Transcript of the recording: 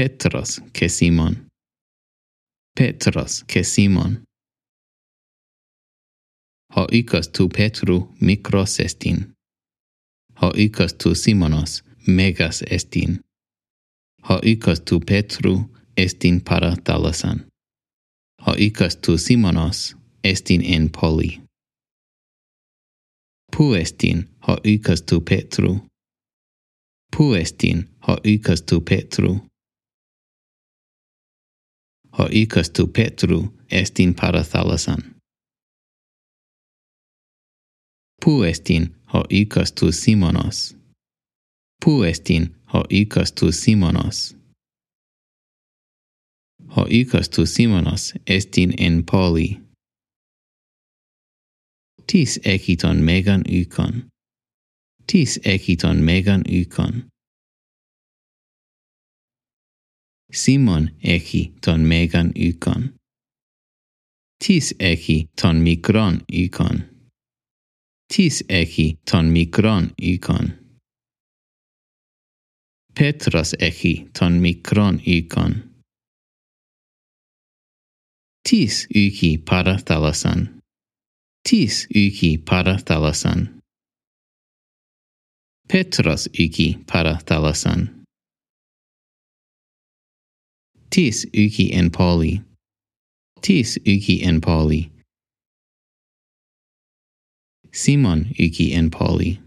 Petros che Simon. Petros che Simon. Hoicos tu Petru mikros estin. Hoicos tu Simonos megas estin. Hoicos tu Petru estin para talasan. Hoicos tu Simonos estin en poli. Pu estin hoicos tu Petru. Pu estin hoicos tu Petru ho icas tu Petru estin parathalasan. Pu estin ho icas tu Simonos. Pu estin ho icas tu Simonos. Ho icas tu Simonos estin en poli. Tis eciton megan ucon. Tis eciton megan ucon. Simon eki ton megan ykon. Tis eki ton mikron ykon. Tis eki ton mikron ykon. Petros eki ton mikron ykon. Tis uki para thalasan. Tis uki para thalasan. Petros uki para thalasan. Tis Uki and Polly. Tis Uki and Polly. Simon, Uki and Polly.